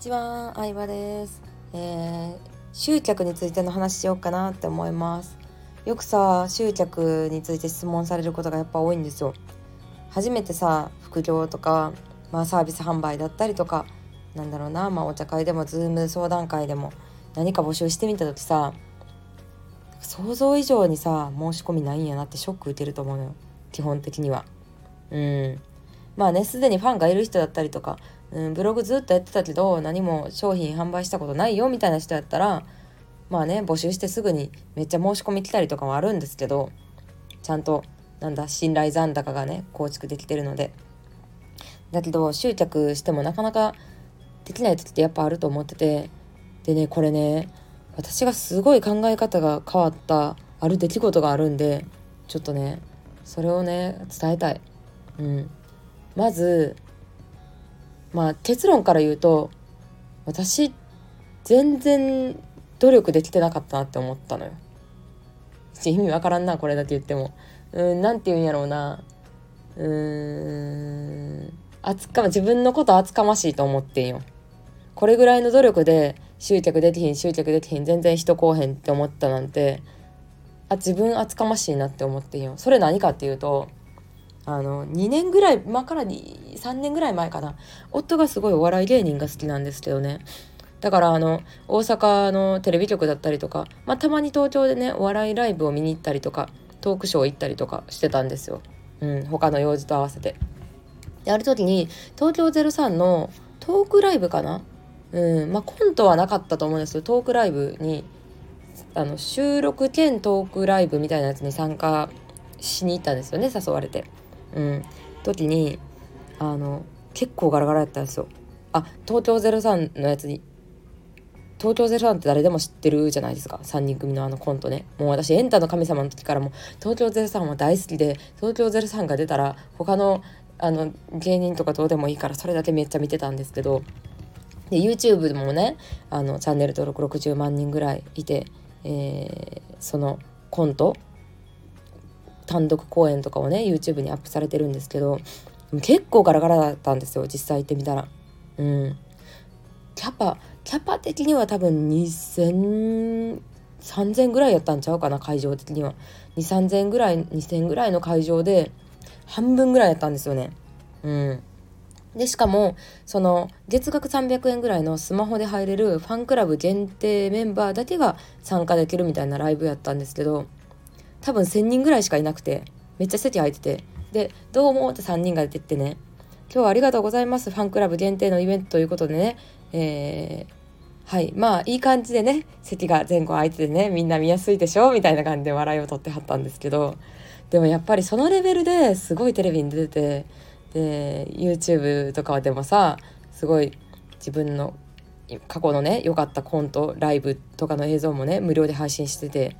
ちは、相葉です、えー集客についての話しようかなって思います。よくさ集客について質問されることがやっぱ多いんですよ。初めてさ副業とか、まあ、サービス販売だったりとかなんだろうな、まあ、お茶会でもズーム相談会でも何か募集してみた時さ想像以上にさ申し込みないんやなってショック受けると思うのよ。基本的には。うん。まあねすでにファンがいる人だったりとか、うん、ブログずっとやってたけど何も商品販売したことないよみたいな人やったらまあね募集してすぐにめっちゃ申し込み来たりとかもあるんですけどちゃんとなんだ信頼残高がね構築できてるのでだけど執着してもなかなかできない時ってやっぱあると思っててでねこれね私がすごい考え方が変わったある出来事があるんでちょっとねそれをね伝えたい。うん、まずまあ結論から言うと私全然努力できてなかったなって思ったのよ。意味わからんなこれだけ言っても。うんなんて言うんやろうな。うーん厚か自分のこと厚かましいと思ってんよ。これぐらいの努力で執着できひん執着できひん全然人こうへんって思ったなんてあ自分厚かましいなって思ってんよ。それ何かっていうとあの2年ぐらい今から3年ぐらい前かな。夫がすごいお笑い芸人が好きなんですけどね。だからあの大阪のテレビ局だったりとか、まあ、たまに東京でねお笑いライブを見に行ったりとかトークショー行ったりとかしてたんですよ、うん、他の用事と合わせて。である時に東京03のトークライブかな？うんまあコントはなかったと思うんですけどトークライブにあの収録兼トークライブみたいなやつに参加しに行ったんですよね誘われて。うん、時にあの結構ガラガラやったんですよ。あ東京03のやつに東京03って誰でも知ってるじゃないですか。3人組のあのコントね。もう私エンタの神様の時からも東京03は大好きで東京03が出たら他のあの芸人とかどうでもいいからそれだけめっちゃ見てたんですけどで YouTube でもねあのチャンネル登録60万人ぐらいいて、えーそのコント単独公演とかをね YouTube にアップされてるんですけど結構ガラガラだったんですよ実際行ってみたら。うん、キャパキャパ的には多分2000 3000ぐらいやったんちゃうかな会場的には23000ぐらい2000ぐらいの会場で半分ぐらいやったんですよね。うんでしかもその月額300円ぐらいのスマホで入れるファンクラブ限定メンバーだけが参加できるみたいなライブやったんですけど多分1,000人ぐらいしかいなくてめっちゃ席空いてて。で「どうも」って3人が出てってね「今日はありがとうございます。ファンクラブ限定のイベントということでね。えーはい。まあいい感じでね席が前後空いててね。みんな見やすいでしょ？みたいな感じで笑いを取ってはったんですけど。でもやっぱりそのレベルですごいテレビに出ててで YouTube とかでもさすごい自分の過去のね良かったコントライブとかの映像もね無料で配信してて。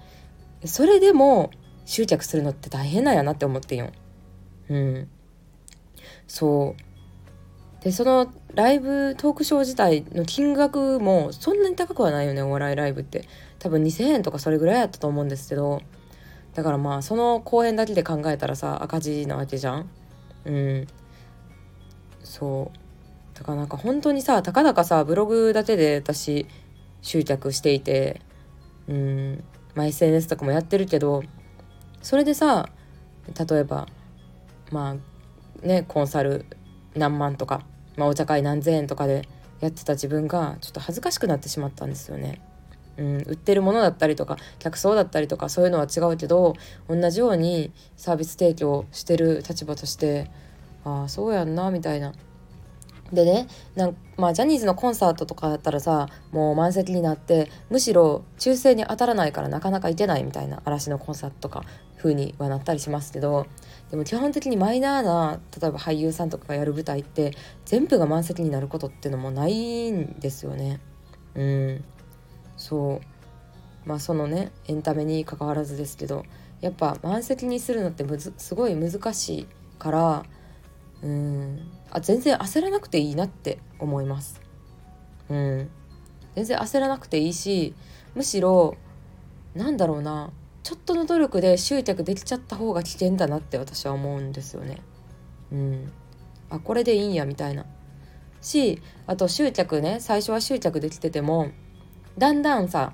それでも執着するのって大変なんやなって思ってんよ。うん。そう。で、そのライブトークショー自体の金額もそんなに高くはないよね、お笑いライブって。多分2000円とかそれぐらいやったと思うんですけど、だからまあその公演だけで考えたらさ、赤字なわけじゃん。うん。そう。だからなんか本当にさ、たかだかさ、ブログだけで私執着していて、うん。まあ、SNS とかもやってるけどそれでさ例えばまあねコンサル何万とか、まあ、お茶会何千円とかでやってた自分がちょっと恥ずかしくなってしまったんですよね。うん、売ってるものだったりとか客層だったりとかそういうのは違うけど同じようにサービス提供してる立場としてああそうやんなみたいな。でねなんまあジャニーズのコンサートとかだったらさもう満席になってむしろ抽選に当たらないからなかなか行けないみたいな嵐のコンサートとか風にはなったりしますけどでも基本的にマイナーな例えば俳優さんとかがやる舞台って全部が満席になることっていうのもないんですよね。うんそうまあそのねエンタメに関わらずですけどやっぱ満席にするのってむずすごい難しいからうんあ全然焦らなくていいなって思います。うん、全然焦らなくていいしむしろなんだろうなちょっとの努力で執着できちゃった方が危険だなって私は思うんですよね。うん、あこれでいいんやみたいな。しあと集客ね最初は集客できててもだんだんさ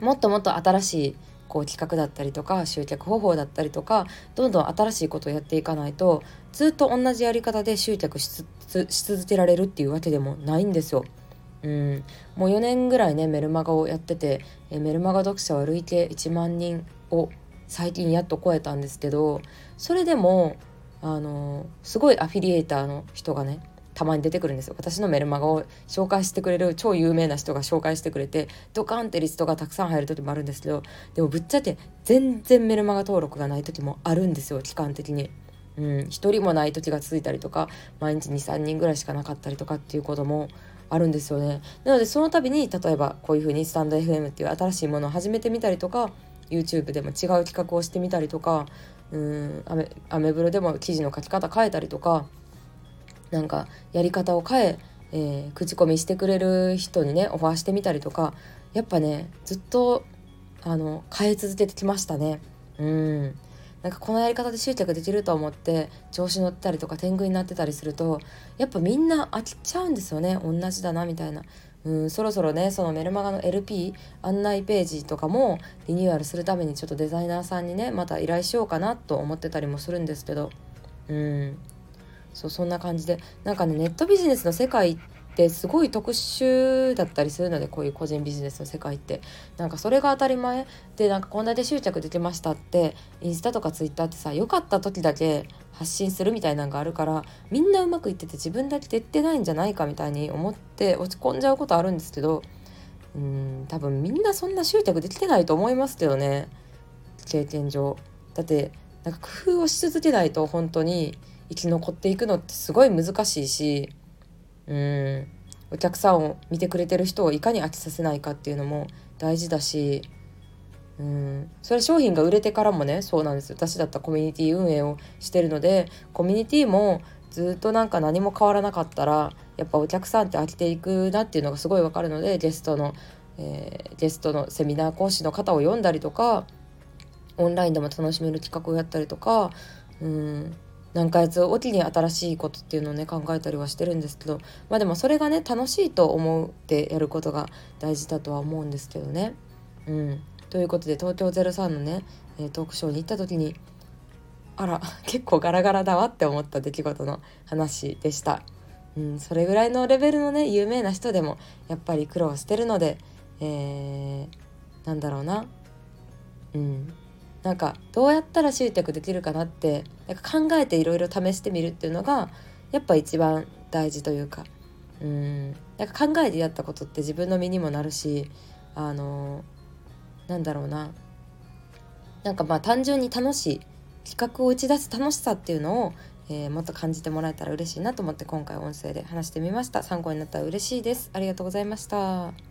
もっともっと新しいこう企画だったりとか集客方法だったりとかどんどん新しいことをやっていかないとずっと同じやり方で集客し続けられるっていうわけでもないんですよ。うん、もう4年ぐらいねメルマガをやっててえメルマガ読者は累計1万人を最近やっと超えたんですけどそれでもあのすごいアフィリエイターの人がねたまに出てくるんですよ。私のメルマガを紹介してくれる超有名な人が紹介してくれてドカンってリストがたくさん入る時もあるんですけどでもぶっちゃけ全然メルマガ登録がない時もあるんですよ期間的に。うん、1人もない時が続いたりとか毎日23人ぐらいしかなかったりとかっていうこともあるんですよね。なのでその度に例えばこういうふうにスタンド FM っていう新しいものを始めてみたりとか YouTube でも違う企画をしてみたりとかうんアメアメブロでも記事の書き方変えたりとかなんかやり方を変ええー、口コミしてくれる人にねオファーしてみたりとかやっぱねずっとあの変え続けてきましたね。うん。なんかこのやり方で執着できると思って調子乗ったりとか天狗になってたりするとやっぱみんな飽きちゃうんですよね。同じだなみたいな。うんそろそろねそのメルマガの LP 案内ページとかもリニューアルするためにちょっとデザイナーさんにねまた依頼しようかなと思ってたりもするんですけど。うん。そうそんな感じで。なんかねネットビジネスの世界ってすごい特殊だったりするのでこういう個人ビジネスの世界って。なんかそれが当たり前。でなんかこんなで執着できましたってインスタとかツイッターってさ良かった時だけ発信するみたいなのがあるからみんなうまくいってて自分だけでってないんじゃないかみたいに思って落ち込んじゃうことあるんですけどうん多分みんなそんな執着できてないと思いますけどね。経験上。だってなんか工夫をし続けないと本当に生き残っていくのってすごい難しいしうんお客さんを見てくれてる人をいかに飽きさせないかっていうのも大事だしうんそれは商品が売れてからもねそうなんです私だったらコミュニティ運営をしてるのでコミュニティもずっとなんか何も変わらなかったらやっぱお客さんって飽きていくなっていうのがすごいわかるのでゲストの、えー、ゲストのセミナー講師の方を読んだりとかオンラインでも楽しめる企画をやったりとかうん何ヶ月おきに新しいことっていうのをね考えたりはしてるんですけどまあでもそれがね楽しいと思ってやることが大事だとは思うんですけどね。うん、ということで東京03のねトークショーに行った時にあら結構ガラガラだわって思った出来事の話でした。うん、それぐらいのレベルのね有名な人でもやっぱり苦労してるので、えー、なんだろうなうんなんかどうやったら集客できるかなってなんか考えていろいろ試してみるっていうのがやっぱ一番大事というか。うん。なんか考えてやったことって自分の身にもなるしあのなんだろうな。なんかまあ単純に楽しい企画を打ち出す楽しさっていうのを、えー、もっと感じてもらえたら嬉しいなと思って今回音声で話してみました。参考になったら嬉しいです。ありがとうございました。